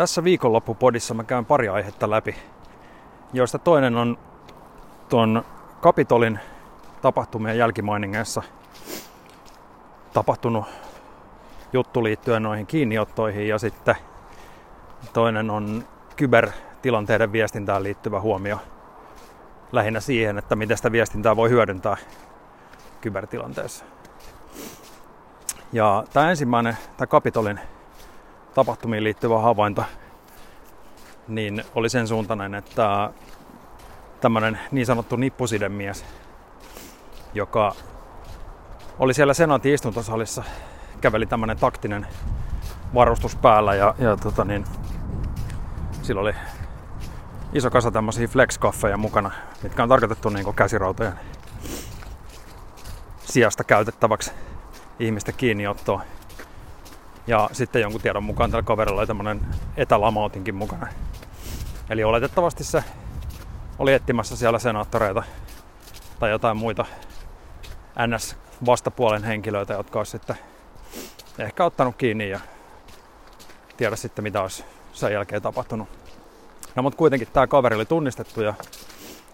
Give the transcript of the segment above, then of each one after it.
Tässä viikonloppupodissa mä käyn pari aihetta läpi, joista toinen on tuon Kapitolin tapahtumien jälkimainingeissa tapahtunut juttu liittyen noihin kiinniottoihin ja sitten toinen on kybertilanteiden viestintään liittyvä huomio lähinnä siihen, että miten sitä viestintää voi hyödyntää kybertilanteessa. Ja tämä ensimmäinen, tämä Kapitolin tapahtumiin liittyvä havainto, niin oli sen suuntainen, että tämmöinen niin sanottu nippusidemies, joka oli siellä senaatin istuntosalissa, käveli tämmöinen taktinen varustus päällä ja, ja tota niin, sillä oli iso kasa tämmöisiä flexkaffeja mukana, mitkä on tarkoitettu niin käsirautojen sijasta käytettäväksi ihmistä kiinniottoa. Ja sitten jonkun tiedon mukaan tällä kaverilla oli tämmönen etälamautinkin mukana. Eli oletettavasti se oli etsimässä siellä senaattoreita tai jotain muita NS-vastapuolen henkilöitä, jotka olisi sitten ehkä ottanut kiinni ja tiedä sitten mitä olisi sen jälkeen tapahtunut. No mutta kuitenkin tämä kaveri oli tunnistettu ja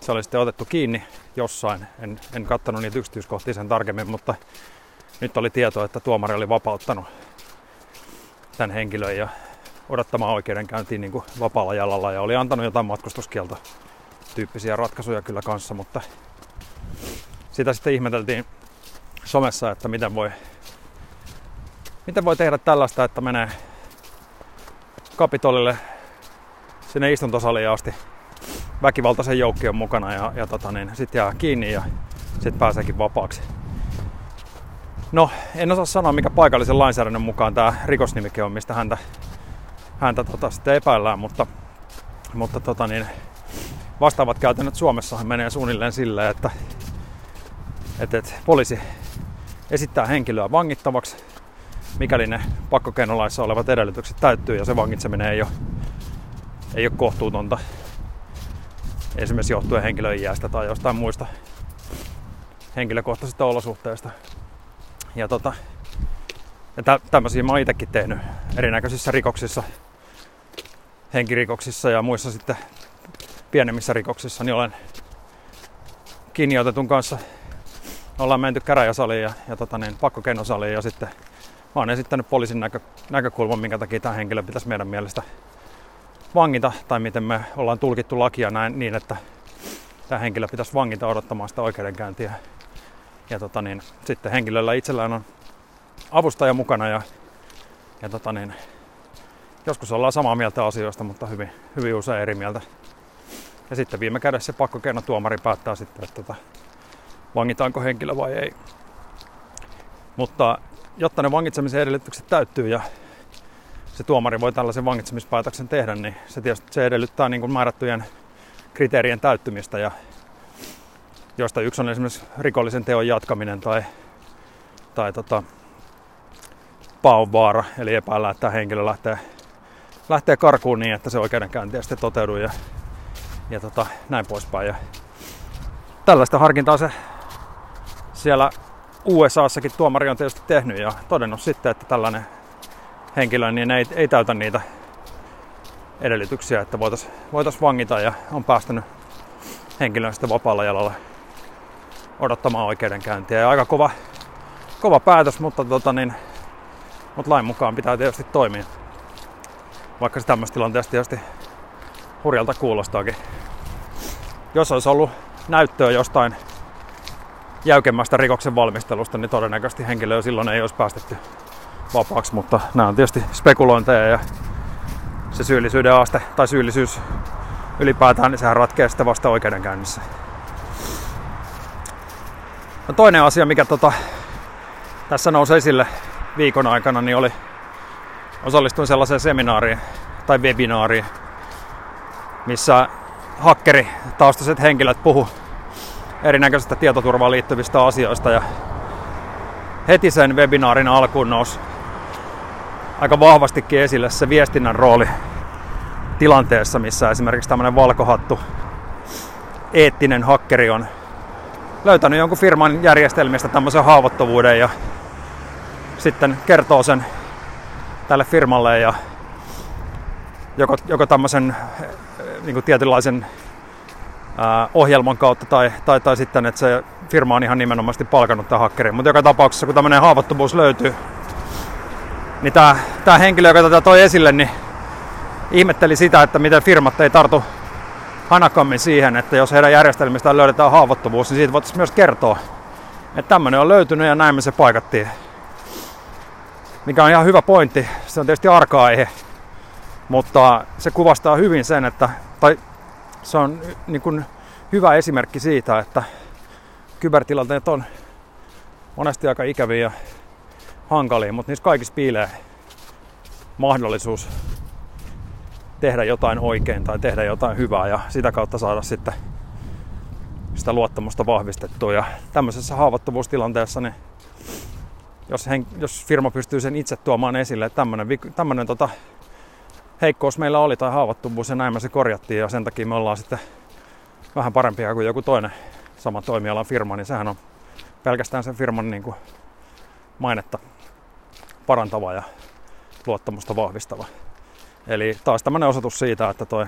se oli sitten otettu kiinni jossain. En, en kattanut niitä yksityiskohtia sen tarkemmin, mutta nyt oli tieto, että tuomari oli vapauttanut tämän henkilön ja odottamaan oikeudenkäyntiin niin vapaalla jalalla ja oli antanut jotain matkustuskielto tyyppisiä ratkaisuja kyllä kanssa, mutta sitä sitten ihmeteltiin somessa, että miten voi, miten voi tehdä tällaista, että menee kapitolille sinne istuntosaliin asti väkivaltaisen joukkion mukana ja, ja tota niin, sitten jää kiinni ja sitten pääseekin vapaaksi. No, en osaa sanoa, mikä paikallisen lainsäädännön mukaan tämä rikosnimike on, mistä häntä, häntä tota, sitten epäillään, mutta, mutta tota niin, vastaavat käytännöt Suomessa menee suunnilleen silleen, että, että, että poliisi esittää henkilöä vangittavaksi, mikäli ne pakkokeinolaissa olevat edellytykset täyttyy ja se vangitseminen ei ole, ei ole kohtuutonta. Esimerkiksi johtuen henkilön iästä tai jostain muista henkilökohtaisista olosuhteista. Ja, tota, ja tä, tämmöisiä mä oon itsekin tehnyt erinäköisissä rikoksissa, henkirikoksissa ja muissa sitten pienemmissä rikoksissa, niin olen kiinniotetun kanssa ollaan menty käräjäsaliin ja, ja tota niin, pakkokeinosaliin ja sitten mä oon esittänyt poliisin näkö, näkökulman, minkä takia tämä henkilö pitäisi meidän mielestä vangita tai miten me ollaan tulkittu lakia näin, niin, että tämä henkilö pitäisi vangita odottamaan sitä oikeudenkäyntiä ja tota niin, sitten henkilöllä itsellään on avustaja mukana ja, ja tota niin, joskus ollaan samaa mieltä asioista, mutta hyvin, hyvin usein eri mieltä. Ja sitten viime kädessä se tuomari päättää sitten, että tota, vangitaanko henkilö vai ei. Mutta jotta ne vangitsemisen edellytykset täyttyy ja se tuomari voi tällaisen vangitsemispäätöksen tehdä, niin se tietysti se edellyttää niin kuin määrättyjen kriteerien täyttymistä ja joista yksi on esimerkiksi rikollisen teon jatkaminen tai, tai tota, paonvaara, eli epäillä, että henkilö lähtee, lähtee karkuun niin, että se oikeudenkäynti sitten toteutuu ja, ja tota, näin poispäin. Ja tällaista harkintaa se siellä USAssakin tuomari on tietysti tehnyt ja todennut sitten, että tällainen henkilö niin ei, ei täytä niitä edellytyksiä, että voitaisiin voitais vangita ja on päästänyt henkilön sitten vapaalla jalalla odottamaan oikeudenkäyntiä. Ja aika kova, kova päätös, mutta, tota niin, mutta lain mukaan pitää tietysti toimia. Vaikka se tämmöistä tilanteesta tietysti hurjalta kuulostaakin. Jos olisi ollut näyttöä jostain jäykemmästä rikoksen valmistelusta, niin todennäköisesti henkilöä silloin ei olisi päästetty vapaaksi, mutta nämä on tietysti spekulointeja ja se syyllisyyden aste tai syyllisyys ylipäätään, niin sehän ratkeaa sitten vasta oikeudenkäynnissä. No toinen asia, mikä tota, tässä nousi esille viikon aikana, niin oli osallistuin sellaiseen seminaariin tai webinaariin, missä hakkeri taustaiset henkilöt puhu erinäköisistä tietoturvaan liittyvistä asioista. Ja heti sen webinaarin alkuun nousi aika vahvastikin esille se viestinnän rooli tilanteessa, missä esimerkiksi tämmöinen valkohattu eettinen hakkeri on löytänyt jonkun firman järjestelmistä tämmöisen haavoittuvuuden ja sitten kertoo sen tälle firmalle ja joko, joko tämmöisen niin tietynlaisen ää, ohjelman kautta tai, tai, tai sitten, että se firma on ihan nimenomaisesti palkannut tämän hakkerin. Mutta joka tapauksessa, kun tämmöinen haavoittuvuus löytyy, niin tämä, tämä henkilö, joka tätä toi esille, niin ihmetteli sitä, että miten firmat ei tartu hanakammin siihen, että jos heidän järjestelmistään löydetään haavoittuvuus, niin siitä voitaisiin myös kertoa, että tämmöinen on löytynyt ja näin me se paikattiin. Mikä on ihan hyvä pointti. Se on tietysti arka aihe, mutta se kuvastaa hyvin sen, että, tai se on niin kuin hyvä esimerkki siitä, että kybertilanteet on monesti aika ikäviä ja hankalia, mutta niissä kaikissa piilee mahdollisuus tehdä jotain oikein tai tehdä jotain hyvää ja sitä kautta saada sitten sitä luottamusta vahvistettua. Ja tämmöisessä haavoittuvuustilanteessa, niin jos, hen, jos firma pystyy sen itse tuomaan esille, että tämmöinen, tämmöinen tota, heikkous meillä oli tai haavoittuvuus ja näin me se korjattiin ja sen takia me ollaan sitten vähän parempia kuin joku toinen sama toimialan firma, niin sehän on pelkästään sen firman niin kuin mainetta parantava ja luottamusta vahvistava. Eli taas tämmöinen osoitus siitä, että toi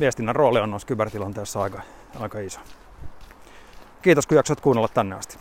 viestinnän rooli on noissa kybertilanteissa aika, aika iso. Kiitos kun jaksot kuunnella tänne asti.